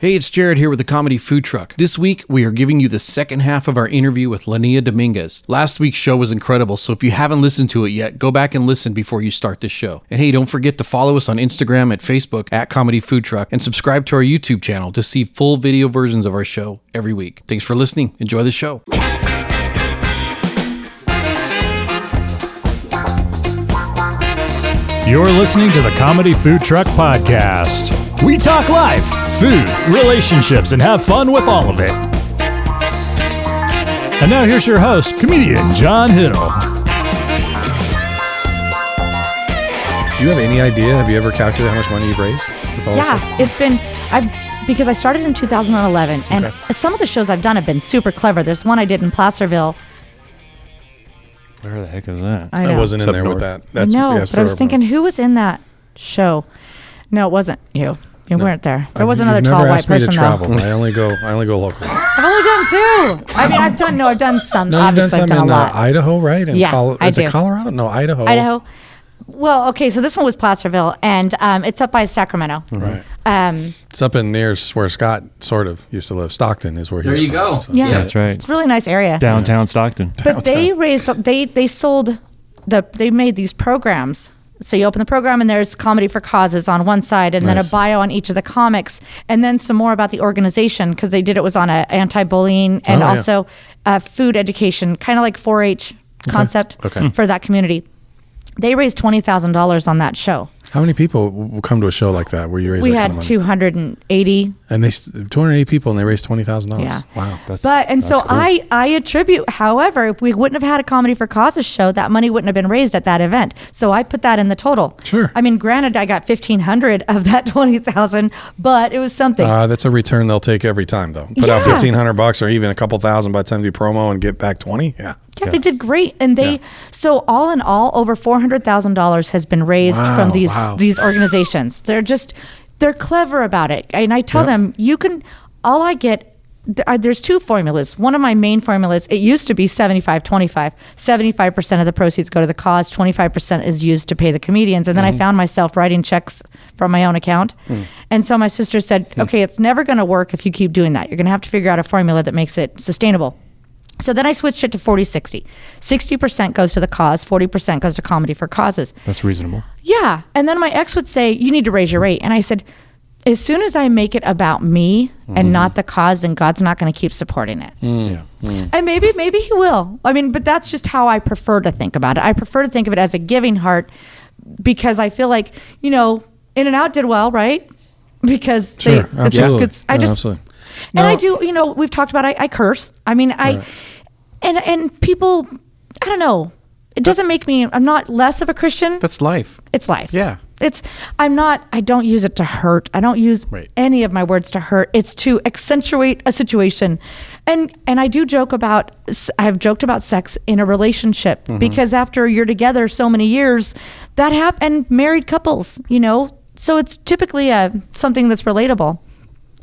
Hey, it's Jared here with the Comedy Food Truck. This week, we are giving you the second half of our interview with Lania Dominguez. Last week's show was incredible, so if you haven't listened to it yet, go back and listen before you start this show. And hey, don't forget to follow us on Instagram and Facebook at Comedy Food Truck and subscribe to our YouTube channel to see full video versions of our show every week. Thanks for listening. Enjoy the show. You're listening to the Comedy Food Truck Podcast. We talk life, food, relationships, and have fun with all of it. And now here's your host, comedian John Hill. Do you have any idea? Have you ever calculated how much money you've raised with all this? Yeah, it's been I've because I started in 2011, and Okay. some of the shows I've done have been super clever. There's one I did in Placerville. Where the heck is that? I I know. wasn't in It's up there with that. That's no, yeah, but I was thinking, north. who was in that show? No, it wasn't you. You weren't there. There was You've another never tall white asked me person to though. travel. I only go. I only go local. I've only done two. I mean, I've done no, I've done some. No, you've done obviously, some I've done in a uh, lot. Idaho, right? In Yeah, Colo- I is it do. Colorado? No, Idaho. Idaho. Well, okay, so this one was Placerville, and um, it's up by Sacramento. Right. Um, It's up in near where Scott sort of used to live. Stockton is where he. There he's you from, go. so- yeah, That's right. It's a really nice area. Downtown Stockton. But they raised they they sold the they made these programs. So you open the program and there's comedy for causes on one side, and then a bio on each of the comics, and then some more about the organization because they did it was on a anti-bullying and Oh, yeah. also uh, food education, kind of like 4-H concept Okay. for that community. They raised twenty thousand dollars on that show. How many people will come to a show like that where you raise We that had kind of two hundred and eighty and they 280 people and they raised twenty thousand dollars. Yeah. Wow. That's, But and so cool. I I attribute, however, if we wouldn't have had a comedy for causes show, that money wouldn't have been raised at that event. So I put that in the total. Sure. I mean, granted, I got fifteen hundred of that twenty thousand, but it was something. Uh, that's a return they'll take every time, though. Put out Yeah. fifteen hundred bucks or even a couple thousand by the time you promo and get back twenty. Yeah. Yeah, they did great, and they Yeah. so all in all, over four hundred thousand dollars has been raised Wow, from these wow. these organizations. They're just they're clever about it, and I tell Yep. them you can. All I get uh, there's two formulas. One of my main formulas, it used to be 75 25. 75% of the proceeds go to the cause, 25% is used to pay the comedians. And then Mm-hmm. I found myself writing checks from my own account. Hmm. And so my sister said, okay, it's never going to work if you keep doing that. You're going to have to figure out a formula that makes it sustainable. So then I switched it to 40 60. 60% goes to the cause, 40% goes to comedy for causes. That's reasonable. Yeah. And then my ex would say, You need to raise your rate. And I said, As soon as I make it about me and mm-hmm. not the cause, then God's not going to keep supporting it. Mm. Yeah. Mm. And maybe, maybe He will. I mean, but that's just how I prefer to think about it. I prefer to think of it as a giving heart because I feel like, you know, In and Out did well, right? Because they, Sure, it's- absolutely. it's- I No, just, absolutely. and I do, you know, we've talked about I, I curse. I mean, I and and people, I don't know. It doesn't make me. I'm not less of a Christian. That's life. it's life. Yeah. It's. I'm not. I don't use it to hurt. I don't use Right. any of my words to hurt. It's to accentuate a situation, and and I do joke about. I've joked about sex in a relationship Mm-hmm. because after you're together so many years, that happen. And married couples, you know. So it's typically a something that's relatable.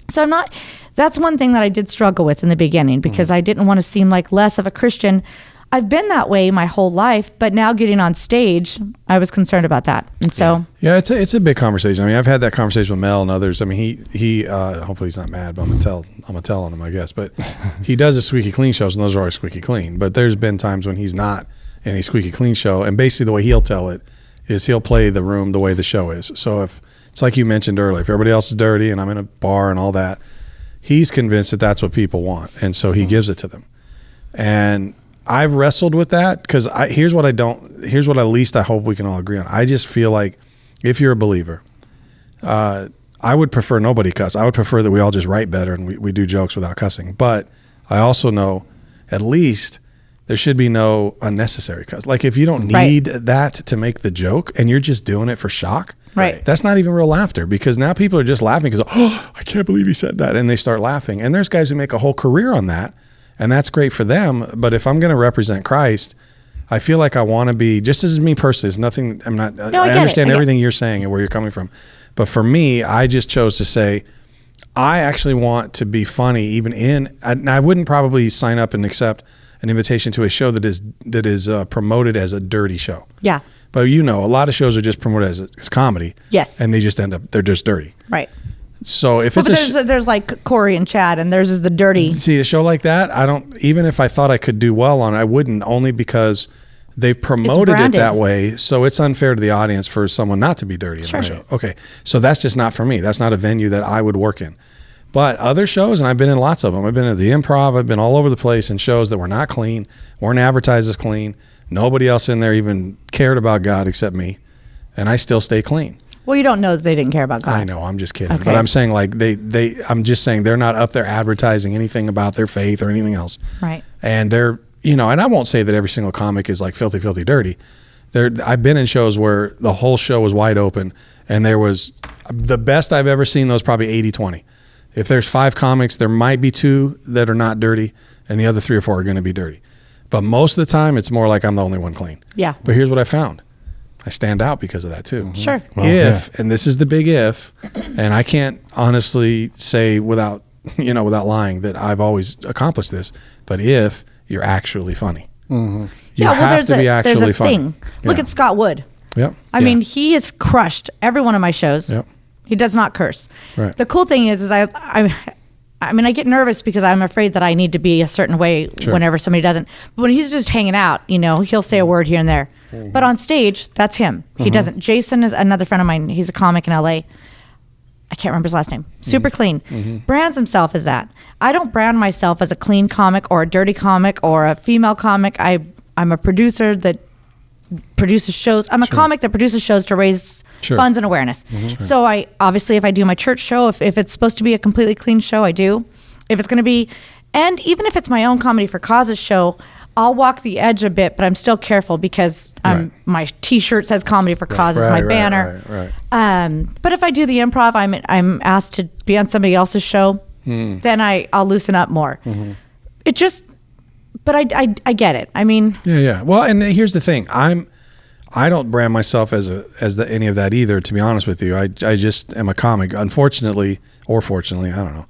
So I'm not. That's one thing that I did struggle with in the beginning because I didn't want to seem like less of a Christian. I've been that way my whole life, but now getting on stage, I was concerned about that, and so Yeah, it's a, it's a big conversation. I mean, I've had that conversation with Mel and others. I mean, he he uh, hopefully he's not mad, but I'm gonna tell I'm gonna tell on him, I guess. But he does his squeaky clean shows, and those are always squeaky clean. But there's been times when he's not in a squeaky clean show, and basically the way he'll tell it is he'll play the room the way the show is. So if it's like you mentioned earlier, if everybody else is dirty and I'm in a bar and all that, he's convinced that that's what people want, and so he gives it to them. And I've wrestled with that because I here's what I don't here's what at least I hope we can all agree on. I just feel like if you're a believer, uh, I would prefer nobody cuss. I would prefer that we all just write better and we, we do jokes without cussing. But I also know at least there should be no unnecessary cuss. Like if you don't Right. need that to make the joke and you're just doing it for shock, Right. That's not even real laughter because now people are just laughing because oh I can't believe he said that and they start laughing. And there's guys who make a whole career on that, and that's great for them. But if I'm going to represent Christ, I feel like I want to be just as me personally. It's nothing. I'm not. I I, understand I everything you're saying and where you're coming from, but for me, I just chose to say. I actually want to be funny, even in. And I wouldn't probably sign up and accept an invitation to a show that is that is uh, promoted as a dirty show. yeah, But you know, a lot of shows are just promoted as, as comedy. Yes. And they just end up they're just dirty. right. So if Well, it's but a sh- there's, there's like Corey and Chad, and theirs is the dirty. see a show like that, I don't even if I thought I could do well on it, I wouldn't only because they've promoted it that way. So it's unfair to the audience for someone not to be dirty in Sure. the show. Okay, so that's just not for me. That's not a venue that I would work in. But other shows, and I've been in lots of them. I've been at the Improv. I've been all over the place in shows that were not clean, weren't advertised as clean. Nobody else in there even cared about God except me, and I still stay clean. Well, you don't know that they didn't care about God. I know. I'm just kidding. Okay. But I'm saying like they they I'm just saying they're not up there advertising anything about their faith or anything else. Right. And they're you know, and I won't say that every single comic is like filthy, filthy, dirty. There I've been in shows where the whole show was wide open and there was the best I've ever seen those probably 80 20. If there's five comics, there might be two that are not dirty and the other three or four are going to be dirty. But most of the time it's more like I'm the only one clean. Yeah. But here's what I found. I stand out because of that too mm-hmm. Sure. if and this is the big if and i can't honestly say without you know without lying that i've always accomplished this but if you're actually funny mm-hmm. you yeah, well, have there's to a, be actually there's a funny thing. Look Yeah. at Scott Wood. yep I Yeah. mean, he has crushed every one of my shows. Yep. He does not curse. Right. The cool thing is, is I, I, I mean, I get nervous because I'm afraid that I need to be a certain way Sure. whenever somebody doesn't. But when he's just hanging out, you know, he'll say a word here and there. Mm-hmm. But on stage, that's him. He doesn't. Jason is another friend of mine. He's a comic in L.A. I can't remember his last name. Super Mm-hmm. clean. Brands himself as that. I don't brand myself as a clean comic or a dirty comic or a female comic. I I'm a producer that produces shows. I'm a comic that produces shows to raise Sure. funds and awareness. So I obviously if I do my church show, if, if it's supposed to be a completely clean show, I do. If it's going to be, and even if it's my own comedy for causes show, I'll walk the edge a bit, but I'm still careful because Right. my T-shirt says comedy for causes, Right, my right, banner. Um, but if I do the improv, I'm I'm asked to be on somebody else's show, Hmm. then I I'll loosen up more. Mm-hmm. It just, but I, I I get it. I mean, yeah yeah. Well and here's the thing. I'm i don't brand myself as a as the, any of that either to be honest with you. I i just am a comic. Unfortunately or fortunately i don't know.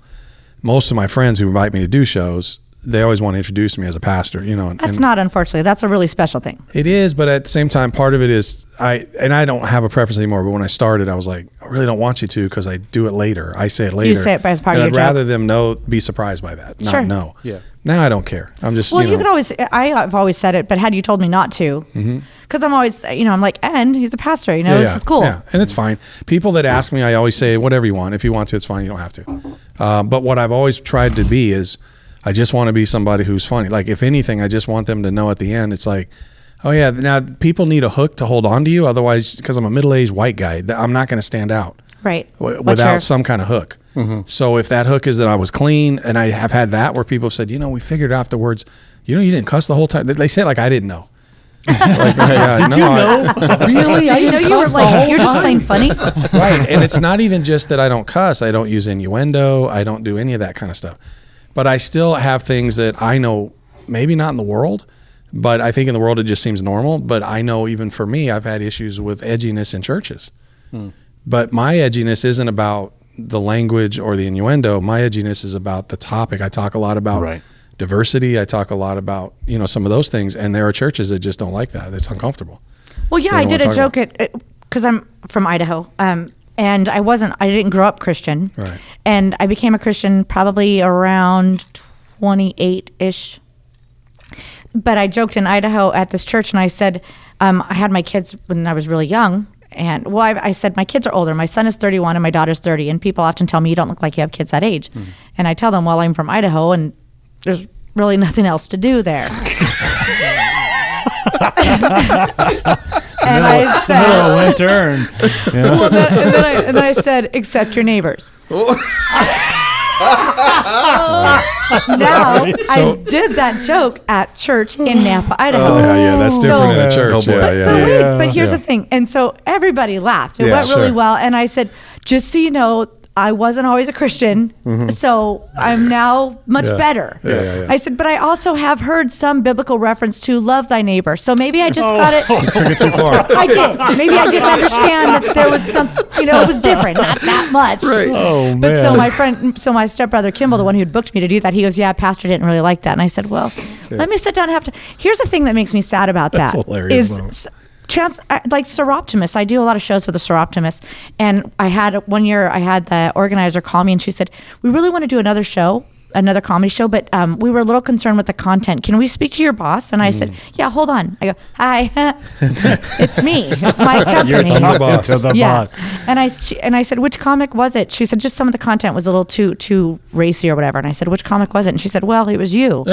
Most of my friends who invite me to do shows they always want to introduce me as a pastor you know and, that's and- not unfortunately. That's a really special thing. It is, but at the same time, part of it is I and I don't have a preference anymore. But when I started, I was like, I really don't want you to because I do it later. I say it later. You say it as part and of I'd your job. rather them know, be surprised by that, not Sure. know. Yeah. Now I don't care. I'm just Well, you you, know. could always. I, I've always said it, but had you told me not to, because I'm always, you know, I'm like, and he's a pastor. You know, yeah, this yeah, is cool. Yeah, and it's fine. People that ask me, I always say whatever you want. If you want to, it's fine. You don't have to. Uh, but what I've always tried to be is, I just want to be somebody who's funny. Like if anything, I just want them to know at the end, it's like, oh yeah. Now people need a hook to hold on to you. Otherwise, because I'm a middle-aged white guy, I'm not going to stand out. Right. w- without your- some kind of hook. Mm-hmm. So if that hook is that I was clean, and I have had that where people have said, you know, we figured afterwards, you know, you didn't cuss the whole time. They- They say like I didn't know. like, Did you know? really? Did you know you were like you're just plain funny? right. And it's not even just that I don't cuss. I don't use innuendo. I don't do any of that kind of stuff. But I still have things that I know, maybe not in the world, but I think in the world it just seems normal. But I know even for me, I've had issues with edginess in churches. But my edginess isn't about the language or the innuendo. My edginess is about the topic. I talk a lot about Right. diversity. I talk a lot about, you know, some of those things. And there are churches that just don't like that. It's uncomfortable. Well, yeah, I did a wanna talk joke at because I'm from Idaho, um, and I wasn't. I didn't grow up Christian, Right. and I became a Christian probably around 28 ish. But I joked in Idaho at this church, and I said um, I had my kids when I was really young. And well, I, I said my kids are older. My son is 31 and my daughter's 30. And people often tell me you don't look like you have kids that age. And I tell them, well, I'm from Idaho, and there's really nothing else to do there. and I said, Oh, went turn. well, then, and, then I, and then I said, except your neighbors. now, So- I did that joke at church in Nampa, Idaho. yeah, yeah, that's different So- in a church. Oh, boy. yeah, yeah, But yeah. wait, but here's the thing. And so everybody laughed. It Yeah, went really sure. well. And I said, just so you know, I wasn't always a Christian, so I'm now much Mm-hmm. Yeah. better. Yeah, yeah, yeah. I said, but I also have heard some biblical reference to love thy neighbor. So maybe I just got it. Took it too far. I did. Maybe I didn't understand that there was some, you know, it was different, not that much. Right. Oh, But so my friend, so my stepbrother Kimball, the one who had booked me to do that, he goes, "Yeah, pastor didn't really like that." And I said, "Well, let me sit down and have to." Here's the thing that makes me sad about That's that hilarious, is though. s- chance I- like Soroptimist. I do a lot of shows for the Soroptimist, and I had one year. I had the organizer call me, and she said, "We really want to do another show." Another comedy show, but um, we were a little concerned with the content. Can we speak to your boss? And I said, "Yeah, hold on." I go, "Hi, it's me. It's my company." You're I'm the boss. to the yeah. boss. And I she, and I said, which comic was it? She said, just some of the content was a little too too racy or whatever. And I said, which comic was it? And she said, well, it was you.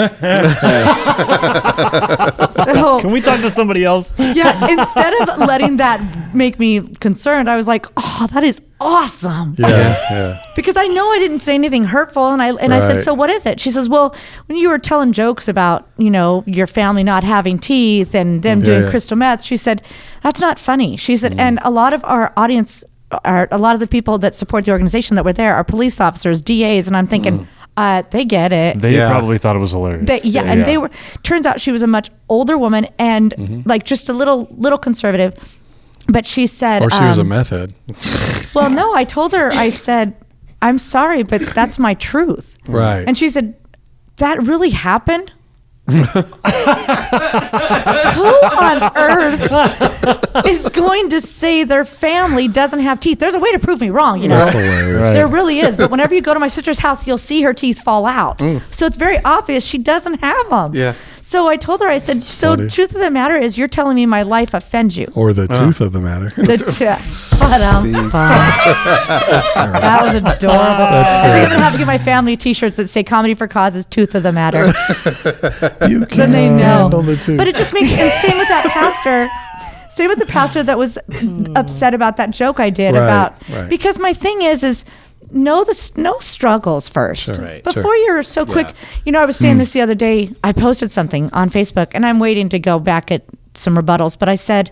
so Can we talk to somebody else? yeah, instead of letting that make me concerned, I was like, oh, that is awesome. Yeah, yeah. Because I know I didn't say anything hurtful, and I and I said, so what is it? She says, well, when you were telling jokes about you know your family not having teeth and them Yeah, doing yeah. crystal meth, she said, that's not funny. She Mm. said, and a lot of our audience, are a lot of the people that support the organization that were there are police officers, DAs, and I'm thinking, Mm. uh, they get it. They Yeah. probably thought it was hilarious. They, yeah, and they were. Turns out she was a much older woman and Mm-hmm. like just a little little conservative. But she said, Or she was a um, meth head. well, no, I told her, I said, I'm sorry, but that's my truth. Right. And she said, that really happened? Who on earth is going to say their family doesn't have teeth? There's a way to prove me wrong, you know. That's hilarious. There really is. But whenever you go to my sister's house, you'll see her teeth fall out. So it's very obvious she doesn't have them. Yeah. So I told her, I said, so funny. truth of the matter is, you're telling me my life offends you. Or the tooth of the matter. The t- Shut up. That was adorable. That's I think I'm gonna have to get my family T-shirts that say "Comedy for Causes, Tooth of the Matter." you then can they know. handle the tooth. But it just makes and same with that pastor. Same with the pastor that was upset about that joke I did Right, about right. because my thing is is know the know struggles first Right. before sure. you're so quick. You know, I was saying hmm. this the other day. I posted something on Facebook, and I'm waiting to go back at some rebuttals. But I said,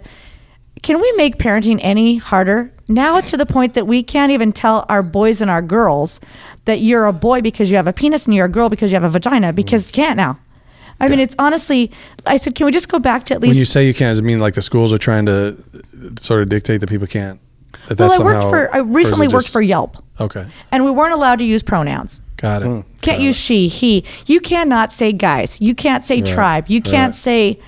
"Can we make parenting any harder?" Now it's to the point that we can't even tell our boys and our girls that you're a boy because you have a penis and you're a girl because you have a vagina hmm. because you can't now. I mean, it's honestly. I said, "Can we just go back to at least?" when you say you can't, does it mean like the schools are trying to sort of dictate that people can't? That well, that's I worked for. I or is recently worked just- for Yelp. Okay, and we weren't allowed to use pronouns. got it. Can't use she, he. You cannot say guys. You can't say tribe. You can't right. say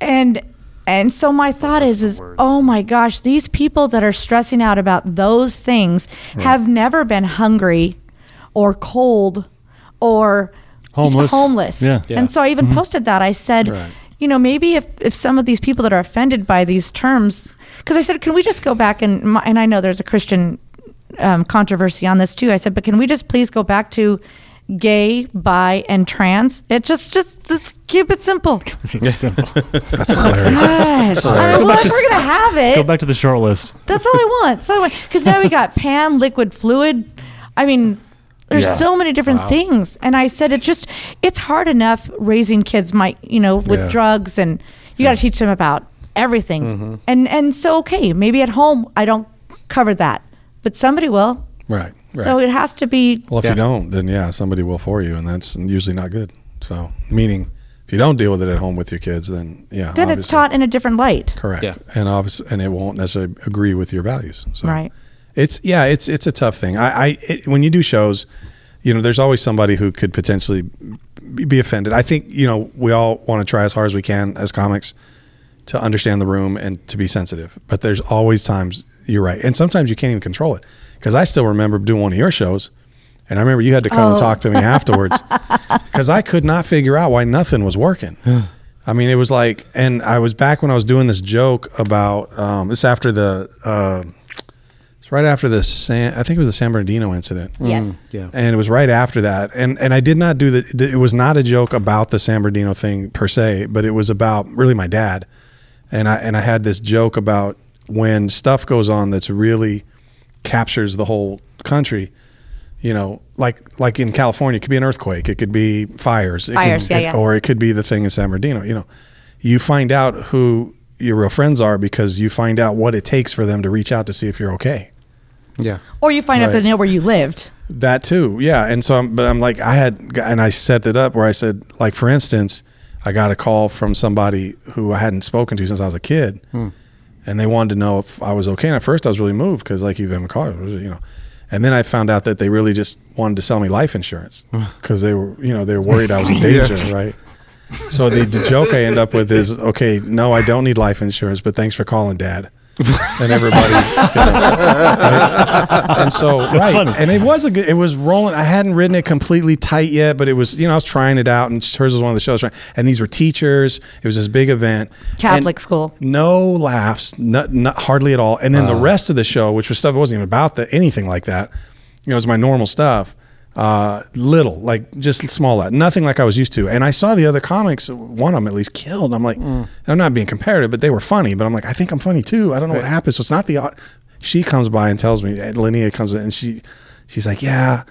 and and so my thought is is oh my gosh, these people that are stressing out about those things have never been hungry or cold or Homeless. Homeless. Yeah. Yeah. And so I even mm-hmm. posted that. I said, Right. You know, maybe if, if some of these people that are offended by these terms, because I said, can we just go back and my- and I know there's a Christian um, controversy on this too. I said, but can we just please go back to gay, bi, and trans? It just just just keep it simple. keep it Simple. That's hilarious. Gosh. I mean, well, if we're gonna have it. Go back to the short list. that's all I want. So because now we got pan, liquid, fluid. I mean, there's Yeah. so many different things, and I said it just it's hard enough raising kids. Might you know with Yeah. drugs and you got to teach them about everything, Mm-hmm. and and so okay, maybe at home I don't cover that, but somebody will. right. Right. So it has to be. well, if Yeah. you don't, then yeah, somebody will for you, and that's usually not good. So, meaning if you don't deal with it at home with your kids, then yeah, Then it's taught in a different light. correct, Yeah. and obviously, and it won't necessarily agree with your values. So, Right. It's yeah, it's it's a tough thing. I, I it, when you do shows, you know, there's always somebody who could potentially be- offended. I think you know we all want to try as hard as we can as comics to understand the room and to be sensitive. But there's always times you're right, and sometimes you can't even control it. Because I still remember doing one of your shows, and I remember you had to come and Oh. talk to me afterwards because I could not figure out why nothing was working. I mean, it was like, and I was back when I was doing this joke about um, this after the. Uh, it's right after the San, I think it was the San Bernardino incident. Mm. Yes. Mm, yeah. And it was right after that. And and I did not do the it was not a joke about the San Bernardino thing per se, but it was about really my dad. And I and I had this joke about when stuff goes on that's really captures the whole country, you know, like like in California, it could be an earthquake, it could be fires, it Fires, could, yeah, it- yeah. or it could be the thing in San Bernardino, you know. You find out who your real friends are because you find out what it takes for them to reach out to see if you're okay. Yeah. Or you find out Right. they know where you lived. That too, yeah. And so, I'm, but I'm like, I had, and I set it up where I said, like, for instance, I got a call from somebody who I hadn't spoken to since I was a kid, hmm. and they wanted to know if I was okay. And at first, I was really moved because, like, you've been a car, you know. And then I found out that they really just wanted to sell me life insurance because they were, you know, they were worried I was in danger, right? So the, the joke I end up with is, okay, no, I don't need life insurance, but thanks for calling, Dad. And everybody, you know, right? and so right, funny. and it was a good. It was rolling. I hadn't written it completely tight yet, but it was. You know, I was trying it out, and hers was one of the shows. And these were teachers. It was this big event. Catholic And school. No laughs, not, not hardly at all. And then the uh. rest of the show, which was stuff that wasn't even about the, anything like that. You know, it was my normal stuff. Uh, little, like just small, nothing like I was used to. And I saw the other comics, one of them at least killed. I'm like, I'm not being comparative, but they were funny. But I'm like, I think I'm funny too. I don't know what happened. So it's not the. odd- She comes by and tells me, and Linnea comes in and she, she's like, yeah.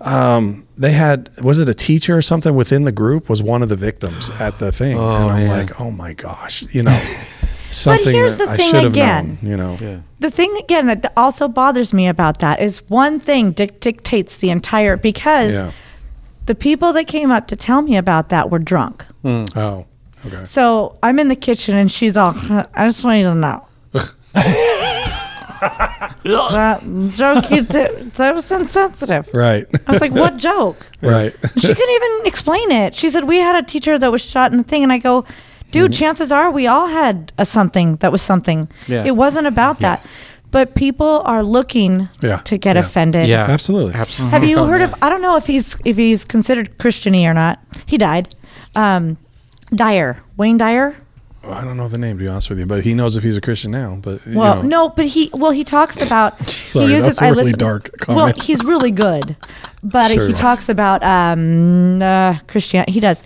Um, they had was it a teacher or something within the group was one of the victims at the thing, and I'm like, oh my gosh, you know, something here's that the I thing should have again. known, you know. The thing again that also bothers me about that is one thing dic- dictates the entire because Yeah. the people that came up to tell me about that were drunk. Hmm. Oh, okay. So I'm in the kitchen and she's all, I just want you to know. that joke you did, that was insensitive. Right. I was like, what joke? right. She couldn't even explain it. She said, we had a teacher that was shot in the thing. And I go, dude, Mm-hmm. chances are we all had a something that was something. Yeah. It wasn't about that. But people are looking Yeah. to get Yeah. offended. Yeah, Absolutely. absolutely. Have you heard of? I don't know if he's if he's considered Christiany or not. He died. Um, Dyer, Wayne Dyer. I don't know the name to be honest with you, but he knows if he's a Christian now. But you Well, know. no, but he well he talks about Sorry, he uses that's a I really listen, dark Well, comment. he's really good, but Sure he he talks about um uh, Christian. He does,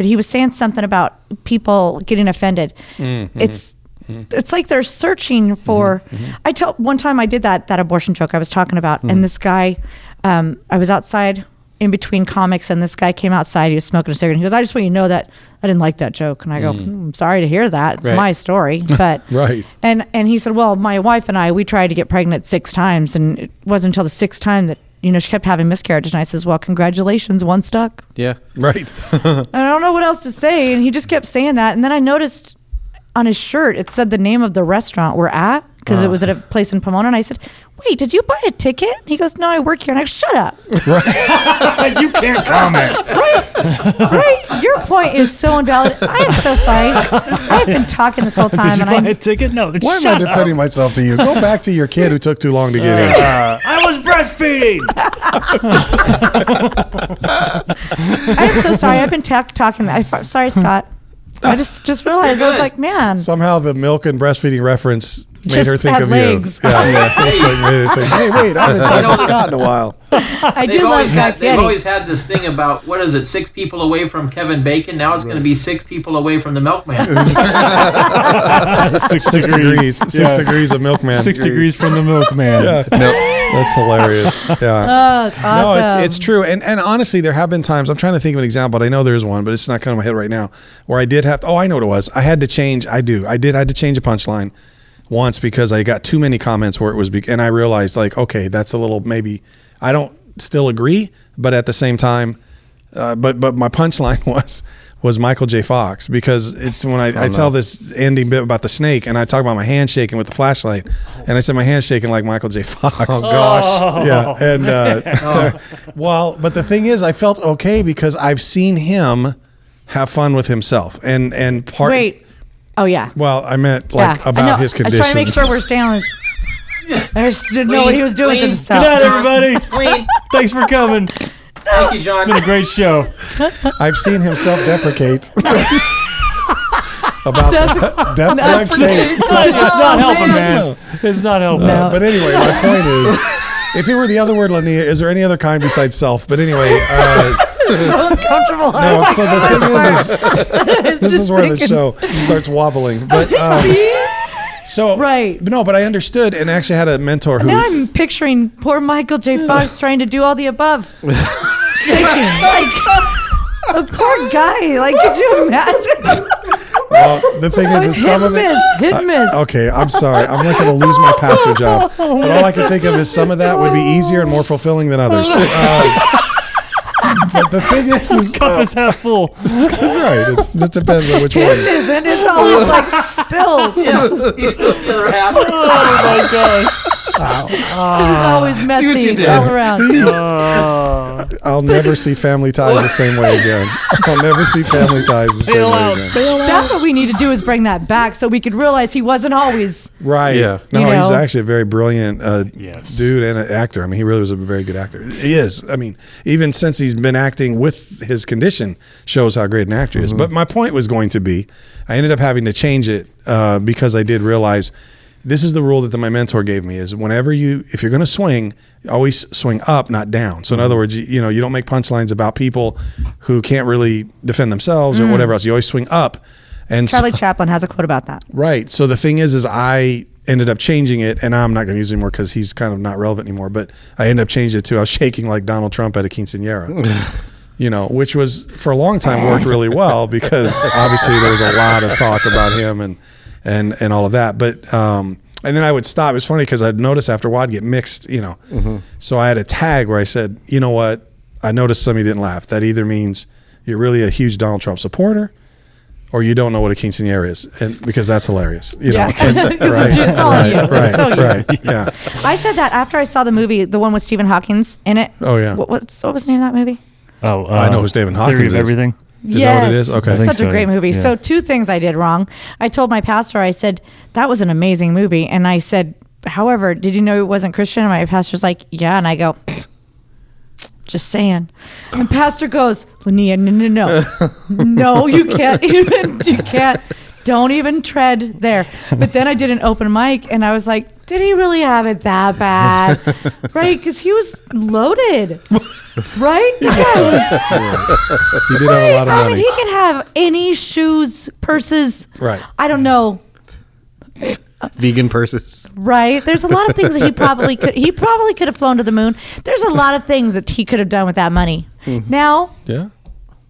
but he was saying something about people getting offended. Mm-hmm. It's it's like they're searching for. I tell one time I did that that abortion joke I was talking about, Mm-hmm. and this guy, um, I was outside in between comics, and this guy came outside. He was smoking a cigarette. And he goes, "I just want you to know that I didn't like that joke." And I go, "Hmm, "I'm sorry to hear that. It's Right. my story." But Right. and and he said, "Well, my wife and I, we tried to get pregnant six times, and it wasn't until the sixth time that you know she kept having miscarriages." And I says, "Well, congratulations, one stuck." Yeah. Right. And I don't know what else to say, and he just kept saying that. And then I noticed on his shirt it said the name of the restaurant we're at because it ah. was at a place in Pomona. And I said, "Wait, did you buy a ticket?" He goes, "No, I work here." And I go, "Shut up!" you can't comment. right? right? Your point is so invalid. I am so sorry. I've been talking this whole Did time, you and buy I'm a ticket? No. Why am I shut up. defending myself to you? Go back to your kid who took too long to get in. I was breastfeeding. I'm so sorry. I've been ta- talking. I, sorry, Scott. I just just realized I was like, man. Somehow the milk and breastfeeding reference made Just her think had of legs. you. Yeah, yeah. It's like made her think, hey, wait, I haven't talked to Scott in a while. I do They've love always, had, they've Fieri. always had this thing about what is it, six people away from Kevin Bacon. Now it's going to be six people away from the milkman. Six, Six degrees. Six Yeah. degrees of milkman. Six degrees from the milkman. Yeah. That's hilarious. Yeah. Oh, it's No, it's it's true, and and honestly, there have been times. I'm trying to think of an example, but I know there is one, but it's not coming to my head right now. Where I did have. To, oh, I know what it was. I had to change. I do. I did. I had to change a punchline once because I got too many comments where it was, be, and I realized like, okay, that's a little maybe. I don't still agree, but at the same time, uh, but but my punchline was was Michael J. Fox because it's when I, I tell this ending bit about the snake and I talk about my hand shaking with the flashlight and I said my hand shaking like Michael J. Fox. Oh gosh, yeah, and uh, well, but the thing is, I felt okay because I've seen him have fun with himself and and part. Wait. Oh yeah. Well, I meant like yeah. About know. his I condition. was trying to make sure we're staying on. I just didn't know what he was doing with Clean. himself. Good night, everybody. Clean. Thanks for coming. Thank you, John. It's been a great show. I've seen him self-deprecate. about dep- deprecate. It's not helping, man. It's not helping. Uh, but anyway, my point is, if it were the other word, Linnea, is there any other kind besides self? But anyway, uh, uncomfortable. no. So the thing is, is this is where the show starts wobbling. But um, so Right. but no, but I understood and actually had a mentor who. Now I'm picturing poor Michael J. Fox trying to do all the above. like, the poor guy. Like, could you imagine? Well, the thing is, is some of it. miss, hit miss. Okay, I'm sorry. I'm not going to lose my pastor job. But all I can think of is some of that would be easier and more fulfilling than others. Uh, but the thing is, is Cup is uh, half full. that's right. It's, it just depends on which one. His isn't. It's always like spilled. Yeah, he's the other half. Oh my gosh. He's always messy you did. all around. I'll never see Family Ties the same way again. I'll never see Family Ties the same way again. That's what we need to do is bring that back so we could realize he wasn't always. Right. Yeah. No, You he's actually a very brilliant uh, Yes. dude and an actor. I mean, he really was a very good actor. He is. I mean, even since he's been acting with his condition, shows how great an actor he is. But my point was going to be, I ended up having to change it uh, because I did realize this is the rule that my mentor gave me: is whenever you, if you're going to swing, always swing up, not down. So in other mm-hmm. words, you, you know, you don't make punchlines about people who can't really defend themselves or mm. whatever else. You always swing up. And so- Charlie Chaplin has a quote about that. Right. So the thing is, is I ended up changing it, and I'm not going to use it anymore because he's kind of not relevant anymore. But I ended up changing it to I was shaking like Donald Trump at a quinceanera. You know, which was for a long time worked really well because obviously there was a lot of talk about him and and and all of that. But um, and then I would stop. It's funny because I'd notice after a while I'd get mixed. You know, so I had a tag where I said, you know what, I noticed some of you didn't laugh. That either means you're really a huge Donald Trump supporter, or you don't know what a quinceanera is, and because that's hilarious. You know, Yeah. And- 'Cause right, it's- it's all right, you. Right, so you. right, yeah. I said that after I saw the movie, the one with Stephen Hawkins in it. Oh, yeah. What, what's, what was the name of that movie? Oh, uh, I know who Stephen Hawkins Theory is. everything. Is that what it is? Okay. I think Such a great movie. Yeah. So two things I did wrong. I told my pastor, I said, that was an amazing movie. And I said, however, did you know it wasn't Christian? And my pastor's like, yeah. And I go, just saying. And pastor goes, Linnea, no, no, no. no, you can't even, you can't. Don't even tread there. But then I did an open mic and I was like, did he really have it that bad? right? Because he was loaded. Right? Yeah, He did have a lot of I mean, he could have any shoes, purses. Right. I don't know. Vegan purses. Right. There's a lot of things that he probably could. He probably could have flown to the moon. There's a lot of things that he could have done with that money. Mm-hmm. Now, Yeah.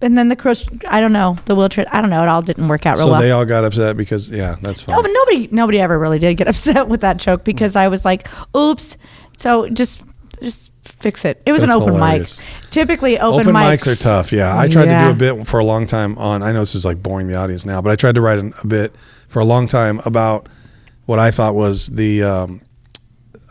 And then the crush. I don't know. The wheelchair. I don't know. It all didn't work out real So well. So they all got upset because yeah, that's fine. no, but nobody, nobody ever really did get upset with that joke because I was like, "Oops." So just, just fix it. It was That's an open hilarious. mic. Typically, open, Open mics are tough. Yeah, I tried to do a bit for a long time on. I know this is like boring the audience now, but I tried to write an, a bit for a long time about what I thought was the. Um,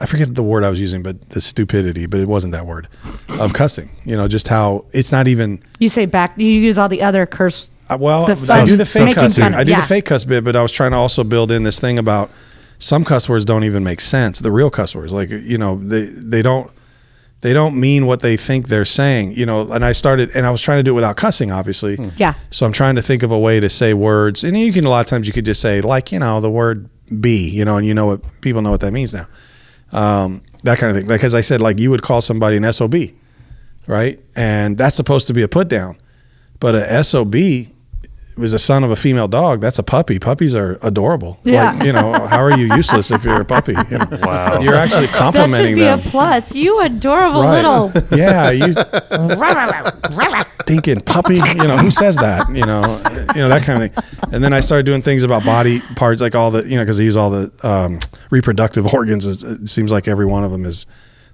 I forget the word I was using, but the stupidity, but it wasn't that word of cussing. You know, just how it's not even. You say back. You use all the other curse. Uh, well, The I do the fake making cussing. of- I do yeah. the fake cuss bit, but I was trying to also build in this thing about some cuss words don't even make sense. The real cuss words, like you know, they they don't they don't mean what they think they're saying. You know, and I started and I was trying to do it without cussing, obviously. Yeah. So I'm trying to think of a way to say words, and you can a lot of times you could just say like you know the word be, you know, and you know what people know what that means now. Um, that kind of thing. Like as I said, like you would call somebody an sob, right? And that's supposed to be a put down, but a sob was a son of a female dog. That's a puppy. Puppies are adorable. Yeah. Like, you know, how are you useless if you're a puppy? You know, Wow. You're actually complimenting. That should complimenting be them. a plus. You adorable Right. little. Yeah, you thinking puppy. You know, who says that? You know, you know that kind of thing. And then I started doing things about body parts, like all the, you know, because I use all the um, reproductive organs. It, it seems like every one of them is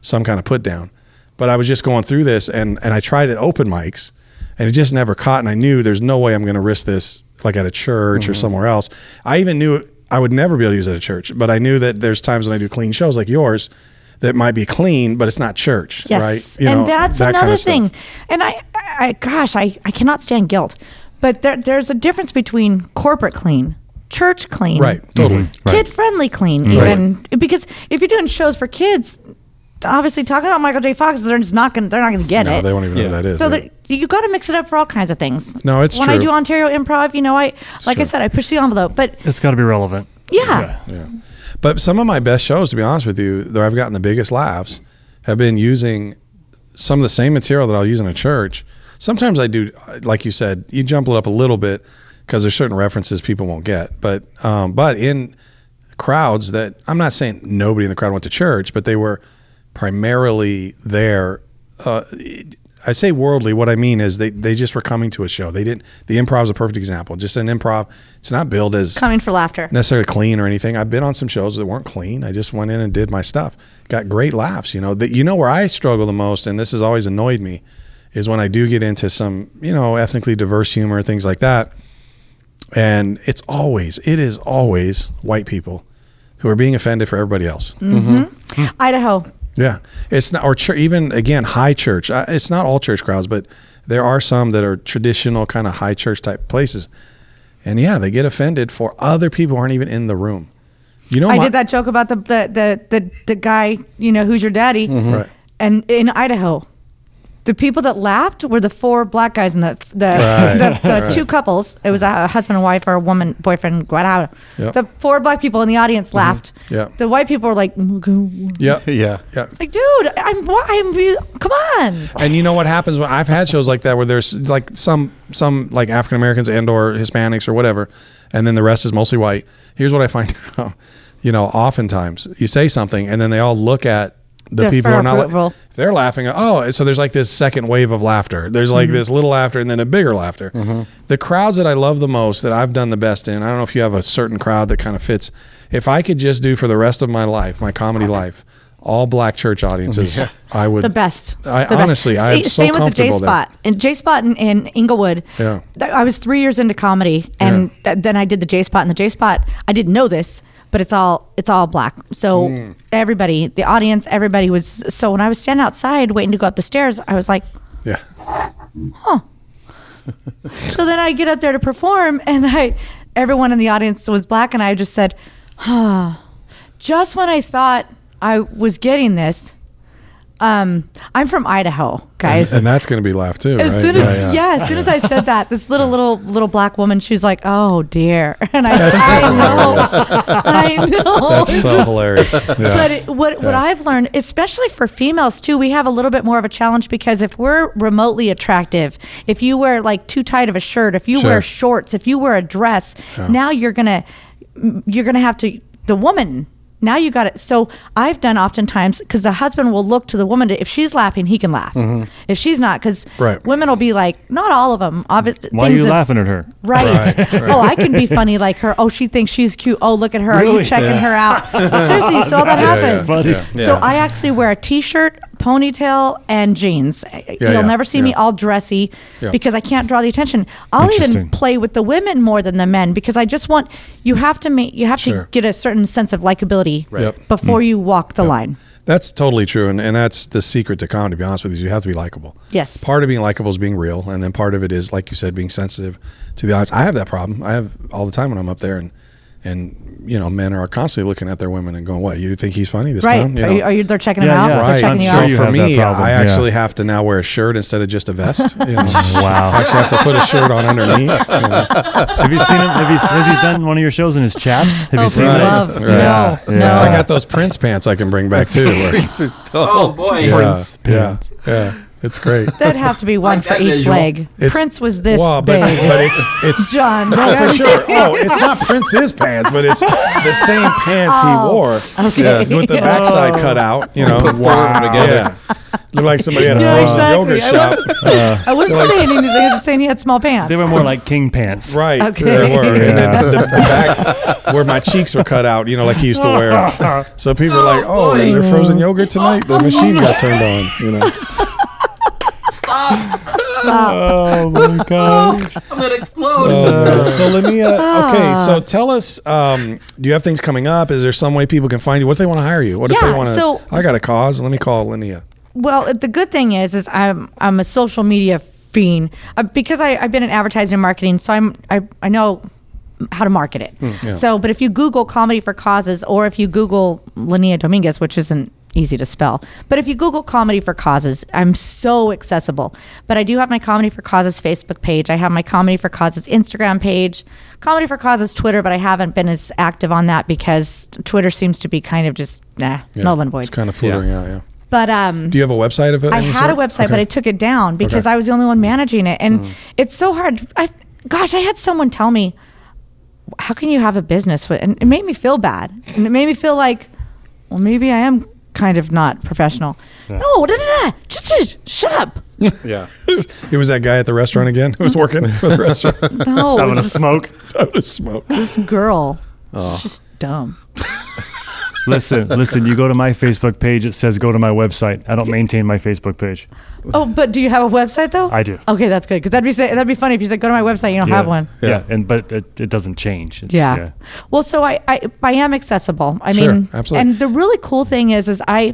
some kind of put down. But I was just going through this, and and I tried at open mics, and it just never caught. And I knew there's no way I'm going to risk this, like at a church or mm-hmm. somewhere else. I even knew I would never be able to use it at a church, but I knew that there's times when I do clean shows like yours. That might be clean, but it's not church, Yes. right? You and know, that's that kind another of stuff. thing. And I, I, gosh, I, I cannot stand guilt. But there, there's a difference between corporate clean, church clean, Right, totally. kid friendly clean, even because if you're doing shows for kids, obviously talking about Michael J. Fox, they're just not gonna, they're not gonna get No, it. they won't even know Yeah. who that is. So right? that you got to mix it up for all kinds of things. No, it's true. when I do Ontario Improv, you know, I like I said, I push the envelope. But It's got to be relevant. yeah, But some of my best shows, to be honest with you, though I've gotten the biggest laughs, have been using some of the same material that I'll use in a church. Sometimes I do, like you said, you jump it up a little bit because there's certain references people won't get. But um, but in crowds that I'm not saying nobody in the crowd went to church, but they were primarily there. Uh, I say worldly. What I mean is they, they just were coming to a show. They didn't. The improv is a perfect example. Just an improv. It's not billed as coming for laughter. necessarily clean or anything. I've been on some shows that weren't clean. I just went in and did my stuff. Got great laughs. You know that you know where I struggle the most, and this has always annoyed me, is when I do get into some you know ethnically diverse humor things like that, and it's always it is always white people who are being offended for everybody else. Idaho. Yeah, it's not or chur even again high church. It's not all church crowds, but there are some that are traditional kind of high church type places, and yeah, they get offended for other people who aren't even in the room. You know, I my- did that joke about the the the the, the guy, you know, who's your daddy, mm-hmm. Right. and in Idaho. The people that laughed were the four black guys and the the, Right, the, the right. two couples. It was a husband and wife or a woman, boyfriend, whatever. Yep. The four black people in the audience mm-hmm. laughed. Yeah. The white people were like, Yeah, Yeah. yeah. like, dude, I'm, I'm, come on. And you know what happens when I've had shows like that where there's like some some like African Americans and or Hispanics or whatever, and then the rest is mostly white. Here's what I find out. You know, oftentimes you say something and then they all look at the The people who are not approval. like, they're laughing. Oh, so there's like this second wave of laughter. There's like mm-hmm. this little laughter and then a bigger laughter. Mm-hmm. The crowds that I love the most, that I've done the best in. I don't know if you have a certain crowd that kind of fits. If I could just do for the rest of my life, my comedy life, all black church audiences, I would The best. I The best. honestly, I am so same with the J. Spot. And J Spot in, in Inglewood. Yeah. I was three years into comedy, and th- then I did the J Spot. And the J Spot, I didn't know this, but it's all it's all black. So Hmm. everybody, the audience, everybody was. So when I was standing outside waiting to go up the stairs, I was like, Yeah. huh. so then I get up there to perform, and I, everyone in the audience was black, and I just said, huh. Just when I thought I was getting this, um, I'm from Idaho, guys. And that's going to be laughed too, As right? soon as yeah, as soon as I said that, this little little little black woman, she's like, "Oh dear," and I, I know, I know. That's so just- hilarious. Yeah. But it, what what I've learned, especially for females too, we have a little bit more of a challenge because if we're remotely attractive, if you wear like too tight of a shirt, if you Sure. wear shorts, if you wear a dress, now you're gonna you're gonna have to the woman. Now you got it. So I've done oftentimes because the husband will look to the woman to if she's laughing, he can laugh. If she's not, because Mm-hmm. Right. women will be like, not all of them. Obviously, Why are you laughing at her? Right. Right, right. Oh, I can be funny like her. Oh, she thinks she's cute. Oh, look at her. Are you checking Yeah. her out? Seriously, so that Yeah, happens. Funny. Yeah. So I actually wear a t-shirt, ponytail, and jeans. You'll yeah, never see me all dressy Yeah. because I can't draw the attention. I'll even play with the women more than the men because I just want you have to make you have Sure. to get a certain sense of likability Yep. before mm. you walk the line. That's totally true, and, and that's the secret to comedy. To be honest with you, you have to be likable. Yes. Part of being likable is being real, and then part of it is, like you said, being sensitive to the audience. I have that problem. I have all the time when I'm up there, and and you know, men are constantly looking at their women and going, "What? You think he's funny? This Right? clown?" You are, know? you, are you? They're checking Yeah, them out. yeah. They're Right. checking you I'm so sure out. for me, that problem, I yeah. actually have to now wear a shirt instead of just a vest. You know? Wow. I actually have to put a shirt on underneath. you know? Have you seen him? Have you, has he ah. done one of your shows in his chaps? Have Oh, you seen for Right. those? Right. No, Yeah, no. I got those Prince pants I can bring back too. where- Oh boy. yeah, Prince yeah, pants. yeah, it's great. There'd have to be one Like for each visual. leg. It's- Prince was this well, but, big. but it's it's John, Oh, for sure. Oh, it's not Prince's pants, but it's the same pants he oh, wore. Oh, okay. Yeah, with the backside oh. cut out. You know, Put four of them together. Yeah, looked like somebody had a Yeah, frozen exactly. yogurt I shop. I wasn't like- saying anything. I was just saying he had small pants. They were more like king pants. Right, Okay. they were, and then the, the back where my cheeks were cut out, you know, like he used to wear. So people were like, "Oh, is there frozen yogurt tonight?" The oh, machine got turned on. You know, Stop! Oh my god. I'm gonna explode. Oh, man. so Linnea, okay, so tell us, um, do you have things coming up? Is there some way people can find you? What if they want to hire you? What if Yeah, they want to? so- I got a cause. Let me call Linnea. Well, the good thing is, is I'm I'm a social media fiend uh, because I, I've been in advertising and marketing, so I'm I, I know how to market it. yeah. So, but if you Google comedy for causes, or if you Google Linnea Dominguez, which isn't easy to spell, but if you Google comedy for causes, I'm so accessible. But I do have my comedy for causes Facebook page. I have my comedy for causes Instagram page, comedy for causes Twitter, but I haven't been as active on that because Twitter seems to be kind of just nah, Yeah, null and void. It's kind of flittering out. Yeah. But um, Do you have a website of it? I had a website, but I took it down because Okay. I was the only one managing it, and it's so hard. I, gosh, I had someone tell me, "How can you have a business?" With, and it made me feel bad, and it made me feel like, well, maybe I am kind of not professional. No, no, no, no, just, just shut up. Yeah. it was that guy at the restaurant again who was working for the restaurant. No, it Having was a this, smoke. Time to smoke. this girl. Oh. She's just dumb. Listen, listen. You go to my Facebook page. It says go to my website. I don't maintain my Facebook page. Oh, but do you have a website though? I do. Okay, that's good because that'd be sa- that'd be funny if you said go to my website. You don't yeah. have one. Yeah, Yeah. and but it, it doesn't change. It's, Yeah. Well, so I, I I am accessible. I Sure, mean, absolutely. and the really cool thing is, is I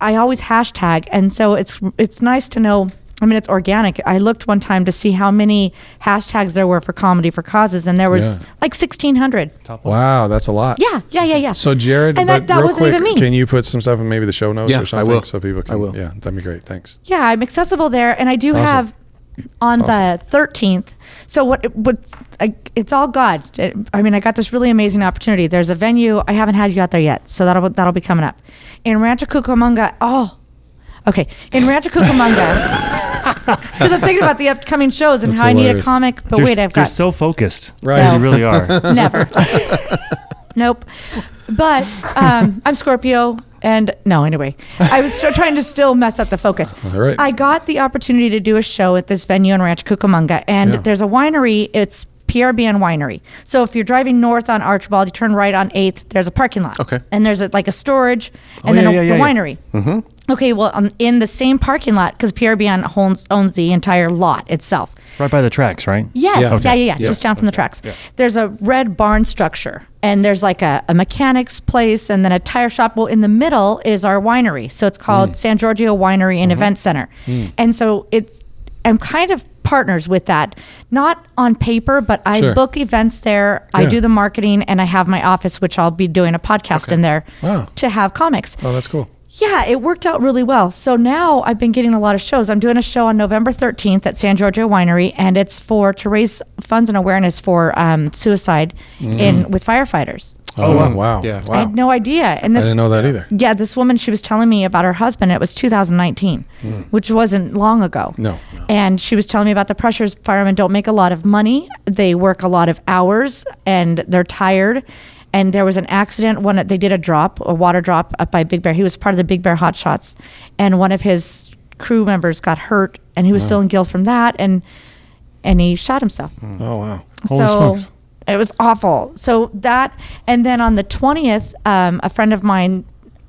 I always hashtag, and so it's it's nice to know. I mean, it's organic. I looked one time to see how many hashtags there were for comedy for causes, and there was Yeah. like sixteen hundred. Wow, that's a lot. Yeah, yeah, yeah, yeah. So Jared, and that, that real wasn't quick, even me. can you put some stuff in maybe the show notes Yeah, I or something will. so people can? I will. Yeah, that'd be great. Thanks. Yeah, I'm accessible there, and I do Awesome. have on That's the 13th. So what? What's I, it's all God. It- I mean, I got this really amazing opportunity. There's a venue I haven't had you out there yet, so that'll that'll be coming up in Rancho Cucamonga. Oh, okay, in Rancho Cucamonga. Because I'm thinking about the upcoming shows and That's how I need a hilarious. comic. But You're, wait, I've got you're got so focused. Right. You really are. Never. nope. But um, I'm Scorpio. And no, anyway, I was tr- trying to still mess up the focus. All right. I got the opportunity to do a show at this venue in Rancho Cucamonga, and Yeah. there's a winery. It's PRBN Winery. So if you're driving north on Archibald, you turn right on 8th, there's a parking lot. Okay. And there's a, like a storage and Oh, then yeah, a, yeah, the yeah, yeah. winery. Mm-hmm. Okay, well, um, in the same parking lot, because PRBN owns, owns the entire lot itself. Right by the tracks, right? Yes, Yeah. yeah, Okay. yeah, yeah, Yeah. just down from the tracks. There's a red barn structure, and there's like a, a mechanic's place, and then a tire shop. Well, in the middle is our winery, so it's called Mm. San Giorgio Winery and Event Center, and so it's I'm kind of partners with that, not on paper, but I Sure. book events there. I do the marketing, and I have my office, which I'll be doing a podcast in there Wow. to have comics. Oh, that's cool. Yeah, it worked out really well. So now I've been getting a lot of shows. I'm doing a show on November 13th at San Giorgio Winery, and it's for to raise funds and awareness for um, suicide in with firefighters. Oh, wow. wow. Yeah. I had no idea. And I didn't know that either. yeah, this woman, she was telling me about her husband. It was 2019, which wasn't long ago. No. And she was telling me about the pressures. Firemen don't make a lot of money. They work a lot of hours and they're tired. And there was an accident. One they did a drop, a water drop up by Big Bear. He was part of the Big Bear Hot Shots, and one of his crew members got hurt, and he was feeling guilt from that, and and he shot himself Oh, wow. Holy so smokes. it was awful. So that, and then on the twentieth, um, a friend of mine,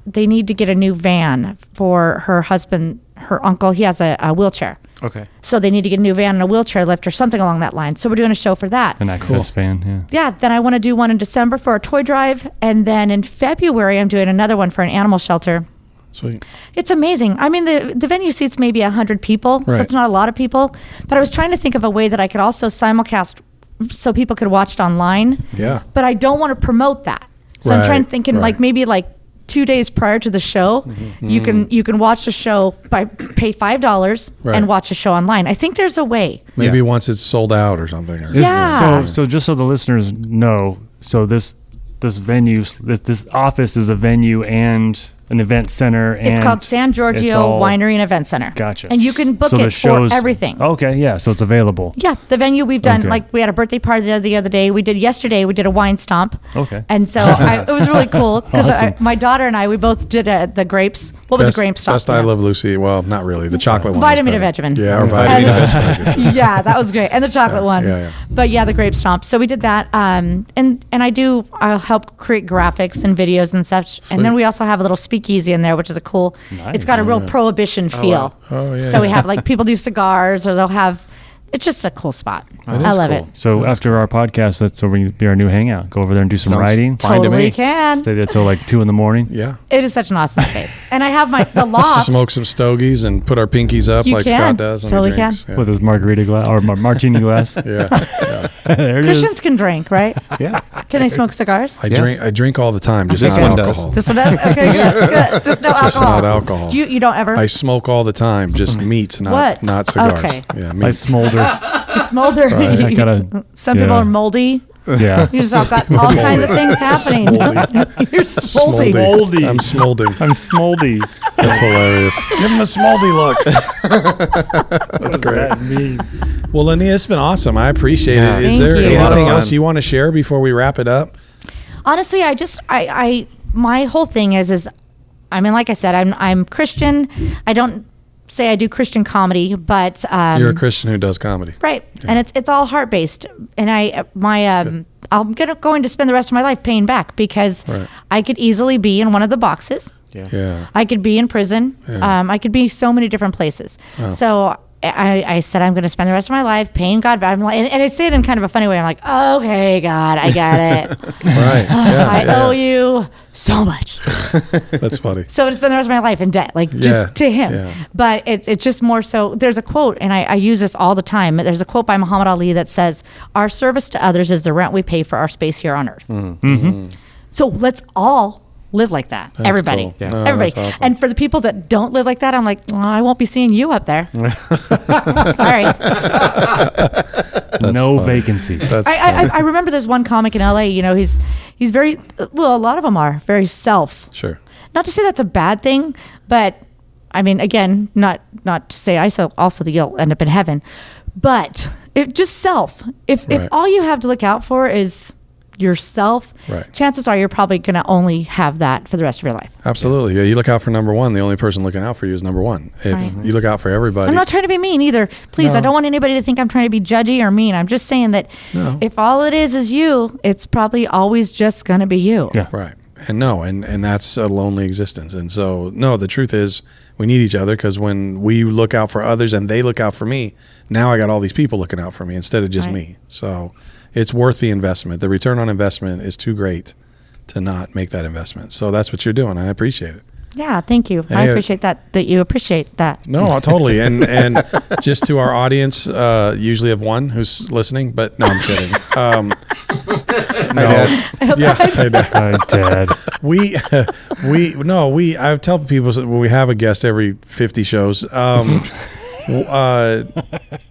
they need to get a new van for her husband, her uncle. He has a, a wheelchair, Okay. so they need to get a new van and a wheelchair lift or something along that line. So we're doing a show for that. An access fan. Yeah. Yeah, then I want to do one in December for a toy drive, and then in February I'm doing another one for an animal shelter. Sweet. It's amazing. I mean, the the venue seats maybe hundred people, Right. so it's not a lot of people. But I was trying to think of a way that I could also simulcast, so people could watch it online. Yeah. But I don't want to promote that, so I'm Right, trying thinking like right. Like maybe like two days prior to the show, mm-hmm. you can mm. you can watch the show by pay five dollars Right. and watch a show online. I think there's a way. Maybe Yeah. once it's sold out or something. Or, This- Yeah. So, so just so the listeners know, so this this venue, this this office is a venue and an event center. It's called San it's Giorgio all- Winery and Event Center. Gotcha. And you can book So the it for shows- everything. Okay, yeah. So it's available. Yeah, the venue we've done Okay. like we had a birthday party the other- day. We did yesterday. We did a wine stomp. Okay. And so I, it was really cool because Awesome. my daughter and I we both did uh the grapes. What was best, a grape stomp? Best I Love Lucy. Well, not really. The chocolate one. was Vitamin better. Vegemin. Yeah, or And- vitamin. That's very yeah, that was great, and the chocolate one. yeah, yeah. But yeah, the grape stomp. So we did that, um, and and I do. I'll help create graphics and videos and such. And then we also have a little speakeasy in there, which is a cool. It's got a real prohibition feel. Oh, yeah, So we have like people do cigars, or they'll have. It's just a cool spot. That I is love cool. it. So after our podcast, that's where we be our new hangout. Go over there and do some Sounds writing. fine to Totally me. can. Stay there till like two in the morning. Yeah. It is such an awesome space, and I have my the loft. Smoke some stogies and put our pinkies up You like can. Scott does when Totally he drinks. With his margarita glass or mar- martini glass. Yeah. yeah. there it Christians is. can drink, right? Yeah. Can they smoke cigars? I Yes. drink. I drink all the time. Just This not one does. alcohol. This one does. Okay, good, good. Just no Just alcohol. not alcohol. Do you you don't ever I smoke all the time. Just meats, not What? not cigars. Okay. Yeah. I Meats. smolder. smolder? I gotta. Some people yeah. are moldy. Yeah. You just all got all kinds of things happening. You're smoldy. Smoldy. I'm smolding. I'm smoldy. That's hilarious. Give him the smoldy look. That's great. That mean? Well, Linnea, it's been awesome. I appreciate Yeah. it. Is Thank there you. anything else you want to share before we wrap it up? Honestly, I just I I my whole thing is is I mean, like I said, I'm I'm Christian. I don't say I do Christian comedy, but um, You're a Christian who does comedy. right, and it's it's all heart based, and I my um. I'm gonna going to spend the rest of my life paying back because Right. I could easily be in one of the boxes. Yeah. yeah. I could be in prison. Um, I could be so many different places. So I, I said I'm going to spend the rest of my life paying God back. I'm like, and, and I say it in kind of a funny way. I'm like, okay, God, I get it. Right. Yeah. I yeah. owe you so much. That's funny. So I'm going to spend the rest of my life in debt, like Yeah, just to Him. yeah. But it's it's just more so. There's a quote, and I, I use this all the time. There's a quote by Muhammad Ali that says, "Our service to others is the rent we pay for our space here on earth." Mm. Mm-hmm. So let's all live like that. Everybody, cool. Yeah. No, everybody. that's awesome. And for the people that don't live like that, I'm like, "Oh, I won't be seeing you up there. Sorry. no funny. vacancy. That's I, I. I remember there's one comic in LA. You know, he's he's very well. A lot of them are very self. sure. Not to say that's a bad thing, but I mean, again, not not to say I so also that you'll end up in heaven, but it just self. If Right. if all you have to look out for is yourself, Right. chances are you're probably going to only have that for the rest of your life. Absolutely. Yeah. You look out for number one. The only person looking out for you is number one. If Right. you look out for everybody, I'm not trying to be mean either. Please, I don't want anybody to think I'm trying to be judgy or mean. I'm just saying that No. if all it is is you, it's probably always just going to be you. Yeah. Right. And no, and and that's a lonely existence. And so, no, the truth is, we need each other because when we look out for others and they look out for me, now I got all these people looking out for me instead of just Right. me. So, it's worth the investment. The return on investment is too great to not make that investment. So that's what you're doing. I appreciate it. Yeah, thank you. I Hey, uh, appreciate that that you appreciate that. No, totally. And and just to our audience, uh, usually of one who's listening, but no, I'm kidding. Um, no, yeah, I know. Hi, Dad. we we no we I tell people when we have a guest every 50 shows um uh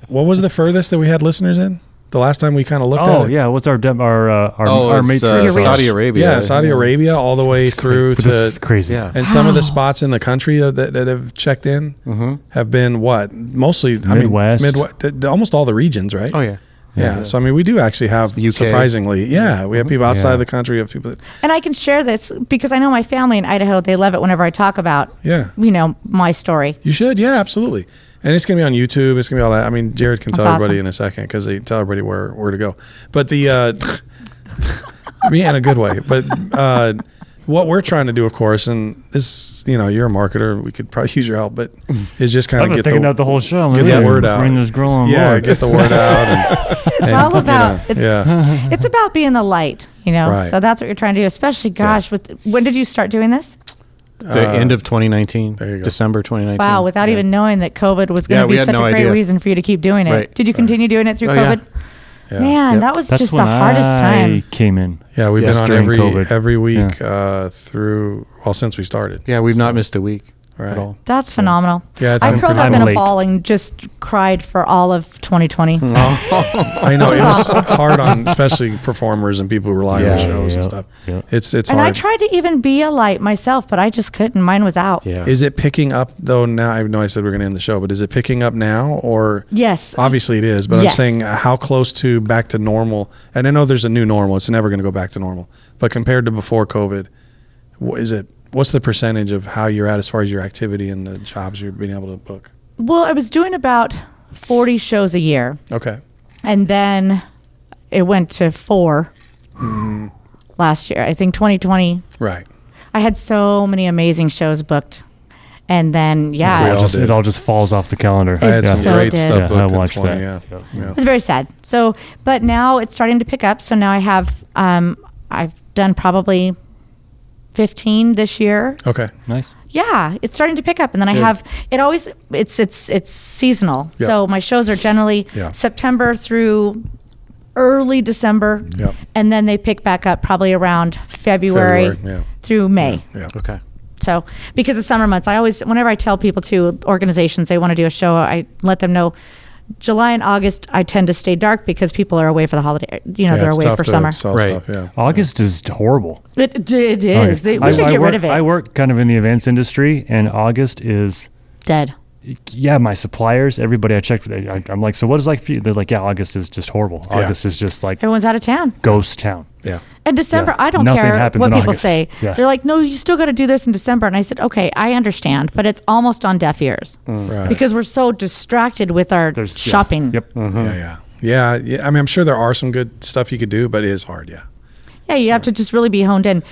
what was the furthest that we had listeners in the last time we kind of looked Oh at it Oh, yeah, what's our dem- our uh, our, Oh, our it's, matrix? uh, Saudi Arabia. yeah saudi arabia all the way through But to this is crazy. Yeah. and some of the spots in the country that, that, that have checked in have been what mostly I Midwest. mean Midwest almost all the regions right Oh yeah. yeah. so I mean we do actually have UK. surprisingly yeah we have people outside Yeah. the country we have people that, And I can share this because I know my family in Idaho, they love it whenever I talk about yeah you know, my story. You should, yeah, absolutely. And it's gonna be on YouTube. It's gonna be all that. I mean, Jared can That's tell everybody awesome. in a second because they tell everybody where where to go. But the, uh, I mean, in a good way. But uh, what we're trying to do, of course, and this, you know, you're a marketer. We could probably use your help, but is just kind of get thinking the out the whole show. I'm get like, the word out. Bring this girl on yeah, board. get the word out. And, It's and, all you about know, it's, yeah. it's about being the light, you know. Right. So that's what you're trying to do, especially gosh, with when did you start doing this? The end of 2019. Uh, there you go. December 2019. Wow, without Yeah. even knowing that COVID was going to Yeah, be such no a great idea. reason for you to keep doing it. Right. Did you continue doing it through Oh. COVID? Yeah. Man, Yep. that was That's just the when hardest I time. came in. Yeah, we've Yes, been on every COVID. every week uh, through well since we started. Yeah, we've not missed a week Right. at all. That's phenomenal. Yeah, it's I curled up in a ball and just cried for all of 2020. I know it was hard on especially performers and people who rely on Yeah, shows and yeah, stuff. yeah. It's it's And I hard. tried to even be a light myself, but I just couldn't. Mine was out. Yeah. Is it picking up though now? I know I said we're going to end the show, but is it picking up now or? Yes. Obviously it is, but I'm saying uh, how close to back to normal. And I know there's a new normal. It's never going to go back to normal. But compared to before COVID, wh- is it? What's the percentage of how you're at as far as your activity and the jobs you're being able to book? Well, I was doing about 40 shows a year. Okay. And then it went to 4 Mm-hmm. last year. I think 2020, Right. I had so many amazing shows booked. And then, yeah, It all just, it all just falls off the calendar. I had It some so great did. stuff Yeah, I booked in watched 20. that. Yeah. Yeah. yeah. It was very sad. So, but now it's starting to pick up. So now I have, um, I've done probably 15 this year. Okay. Nice. Yeah, it's starting to pick up, and then I have it always. It's it's it's seasonal. Yeah. So my shows are generally Yeah. September through early December, Yep. and then they pick back up probably around February, February, yeah. through May. Yeah. Okay. So because of summer months, I always whenever I tell people to organizations they want to do a show, I let them know. July and August, I tend to stay dark because people are away for the holiday. You know, Yeah, they're away for summer. Right. stuff, yeah. August is horrible. It, it is. Okay. They- we I- should I get work, rid of it. I work kind of in the events industry, and August is Dead. Yeah, my suppliers, everybody I checked with, I, I'm like, so what is it like for you? They're like, yeah, August is just horrible. Yeah. August is just like Everyone's out of town. ghost town. Yeah. In December, Yeah. I don't Nothing care what people August. say. Yeah. They're like, no, you still got to do this in December. And I said, okay, I understand, but it's almost on deaf ears mm. Right. because we're so distracted with our There's yeah. shopping. Yep. yeah, uh-huh. yeah, yeah, yeah. I mean, I'm sure there are some good stuff you could do, but it is hard. Yeah. Yeah, you have to just really be honed in.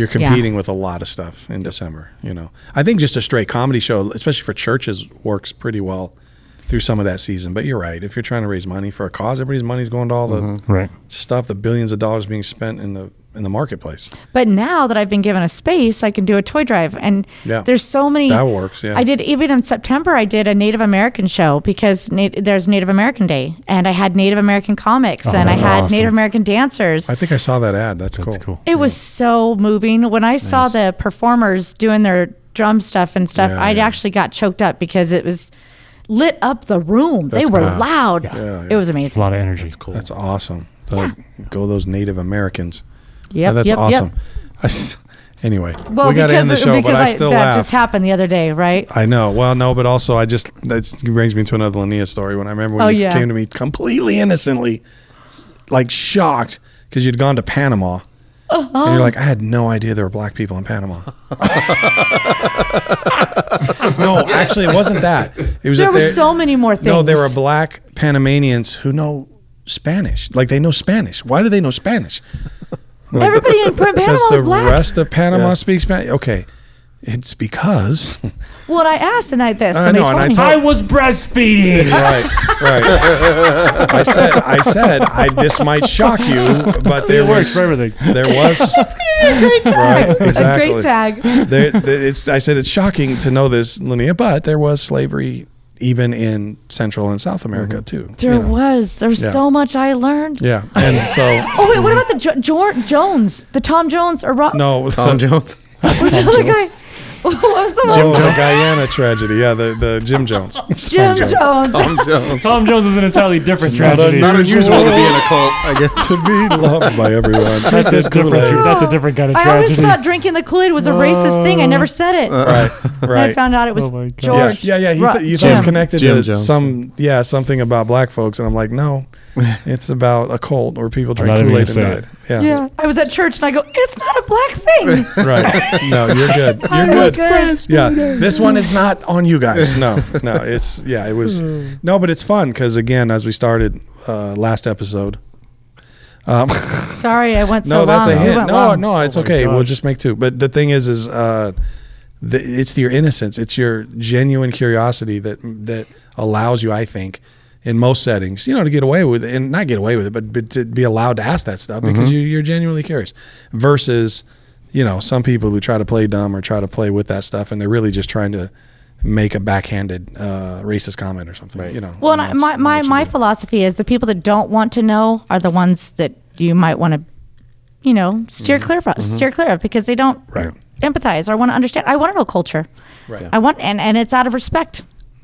You're competing with a lot of stuff in December. You know, I think just a straight comedy show, especially for churches, works pretty well through some of that season. But you're right. If you're trying to raise money for a cause, everybody's money's going to all the mm-hmm. Right. stuff, the billions of dollars being spent in the in the marketplace. But now that I've been given a space, I can do a toy drive, and Yeah. there's so many. That works, yeah. I did even in September. I did a Native American show because na- there's Native American Day, and I had Native American comics, oh, and I had awesome. Native American dancers. I think I saw that ad. That's, That's cool. cool. It was so moving when I saw the performers doing their drum stuff and stuff. Yeah, I yeah. actually got choked up because it was lit up the room. That's they were cool. loud. yeah. It was amazing. It's a lot of energy. That's cool. That's awesome. So Go those Native Americans. Yep, Yeah, that's yep, awesome. Yep. Anyway, Well, we got to end the show, but because I still that laugh. just happened the other day, right? I know. Well, no, but also I just that brings me to another Linnea story. When I remember when Oh, you yeah. came to me completely innocently, like shocked because you'd gone to Panama, and Uh-huh. you're like, I had no idea there were black people in Panama. no, actually, it wasn't that. It was There were so many more things. No, there were black Panamanians who know Spanish. Like they know Spanish. Why do they know Spanish? Like, Everybody in Panama Does was the black. rest of Panama speak Spanish? Okay. It's because Well, I asked tonight this. I know, and I told- I was breastfeeding. right, right. I said, I said, I this might shock you, but there it works was for everything. there was great tag. Right, exactly. A great tag. there, there- it's. I said it's shocking to know this, Linnea, but there was slavery even in Central and South America mm-hmm. too. There you know. was. There was Yeah. so much I learned. Yeah, and so Oh wait, what about the jo- Jor- Jones, the Tom Jones or Rob? no, Tom Jones. was the other guy? What was the Jim, one? the Guyana tragedy. Yeah, the the Jim Jones. Jim Jones. Tom Jones. Tom Jones is an entirely different not tragedy. a- Not unusual to be in a cult, I guess. to be loved by everyone. Drink that's, this a different, Kool-Aid. that's a different kind of tragedy. I always thought drinking the Kool Aid was a racist thing. I never said it. Right, And I found out it was Oh my God. Yeah, George. yeah, yeah. He th- you thought it was connected Jim to Jones. some, yeah, something about black folks, and I'm like, no, it's about a cult where people drink Kool Aid and gonna died. Yeah, Yeah, I was at church and I go, it's not a black thing. right. No, you're good. You're was good. good. Yeah, this one is not on you guys. No, no, it's yeah, it was no, but it's fun because again, as we started uh, last episode. Um, Sorry, I went so no, that's long. a We hit. went No, long. no, it's Oh my okay. We'll just make two. But the thing is, is uh, the, it's your innocence. It's your genuine curiosity that that allows you, I think, in most settings, you know, to get away with it and not get away with it, but, but to be allowed to ask that stuff Mm-hmm. because you, you're genuinely curious. Versus, you know, some people who try to play dumb or try to play with that stuff, and they're really just trying to make a backhanded uh, racist comment or something. You know. Well, and I, that's my my, my do. philosophy is the people that don't want to know are the ones that you might want to, you know, steer clear of, steer clear of because they don't Mm-hmm. Right. empathize or want to understand. I want to know culture. Right. I want, and and it's out of respect,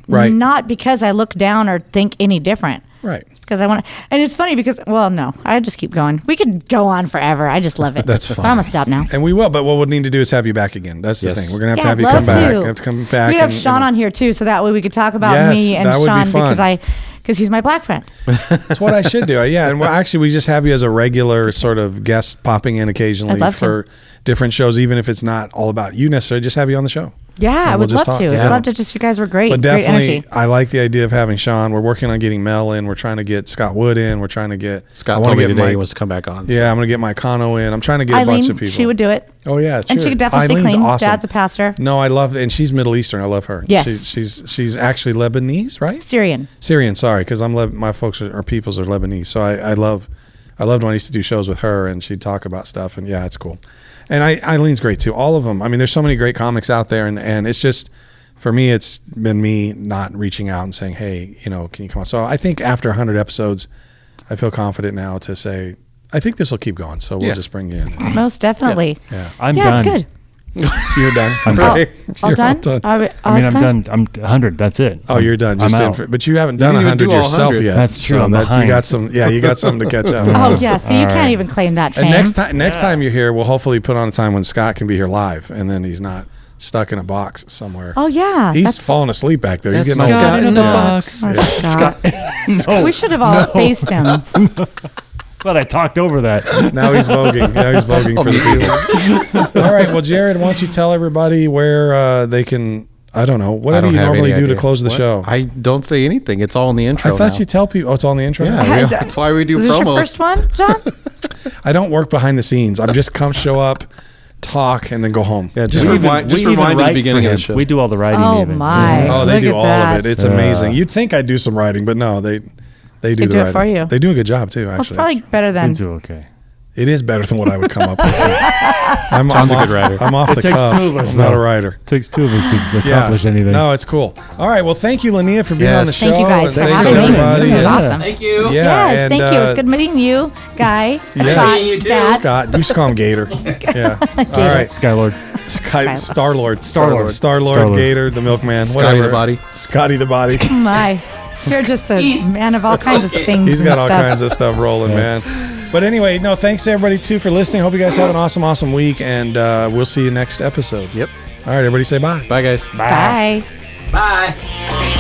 Right. Not because I look down or think any different. Right. It's because I want to. And it's funny because, well, no, I just keep going. We could go on forever. I just love it. That's But fine. I'm gonna stop now. And we will, but what we'll need to do is have you back again. That's the thing. We're gonna have to have you I'd come love back. to. Have to come back. We'd have and, Sean you know. on here too, so that way we could talk about Yes, me and that would be Sean because. I because he's my black friend. That's what I should do. Yeah, and well, actually, we just have you as a regular sort of guest popping in occasionally I'd love to. For different shows, even if it's not all about you necessarily. Just have you on the show. Yeah, And I we'll would love talk. to. Yeah. I'd love to. Just you guys were great. But definitely, energy. I like the idea of having Sean. We're working on getting Mel in. We're trying to get Scott Wood in. We're trying to get I Scott wanna me get today Mike- he wants to come back on. so- Yeah, I'm gonna get my Kano in. I'm trying to get a bunch of people. she would do it. Oh yeah, And she could definitely Eileen's clean. Awesome. Dad's a pastor. No, I love, and she's Middle Eastern. I love her. Yes. she, she's she's actually Lebanese, right? Syrian. Syrian, sorry, because I'm Leb- my folks are, or peoples are Lebanese, so I, I love, I loved when I used to do shows with her and she'd talk about stuff, and yeah, it's cool. And I, Eileen's great too. All of them. I mean, there's so many great comics out there, and and it's just for me, it's been me not reaching out and saying, hey, you know, can you come on? So I think after 100 episodes, I feel confident now to say, I think this will keep going. So we'll Yeah. just bring you in. Most definitely. Yeah, I'm yeah, done. it's good. you're done. I'm All, done. all You're all done? done. Are we- I mean, all I'm done. I'm 100. That's it. Oh, you're done. Just I'm in out. for, but you haven't done didn't 100 do yourself 100. yet. That's true, So that, you got some. Yeah, you got something to catch up. Oh yeah, so you All can't right. even claim that fame. And next time, next time you're here, we'll hopefully put on a time when Scott can be here live, and then he's not stuck in a box somewhere. Oh yeah, He's falling asleep back there. That's He's getting Scott old. in a Yeah. box. Oh, Scott. no, We should have all faced him. But I talked over that. Now he's voguing. Now he's voguing for the people. All right. Well, Jared, why don't you tell everybody where uh, they can? I don't know. I Whatever don't you normally any do to close the What? show. I, I don't say anything. It's all in the intro. I thought now. you tell people. Oh, it's all in the intro. Yeah, yeah. that's why we do Was this promos. your first one, John? I don't work behind the scenes. I'm just come show up, talk, and then go home. Yeah, just We rewind, even- just we even rewind the beginning of the show. We do all the writing. Oh even. my! Oh, they Look do all that. of it. It's Yeah. amazing. You'd think I'd do some writing, but no, they they do They the do it writing for you. They do a good job too. Well, it's Actually, probably better We than do okay. it is better than what I would come up with. I'm, John's I'm a good off- writer. I'm off It the takes cuff. two of us, I'm not a writer. It takes two of us to accomplish anything. No, it's cool. All right. Well, thank you, Linnea, for being Yes. on the show. Thank you guys and for thanks having me. everybody. This is Yeah. awesome. Thank you. Yeah, yes, and, thank you. uh, It's good meeting you, Guy. Yeah. Scott, you too. Dad. Scott, you just call him Gator. Yeah. All right. Skylord. Sky, Skylord. Star Lord. Star-Lord. Star Lord, Star-Lord. Gator, the milkman. Scotty whatever. the body. Scotty the body. My, you're just a He's- man of all kinds of things. He's got all stuff. kinds of stuff rolling, man. But anyway, no, thanks everybody too for listening. Hope you guys have an awesome, awesome week, and uh, we'll see you next episode. Yep. All right, everybody say bye. Bye, guys. Bye. Bye. Bye.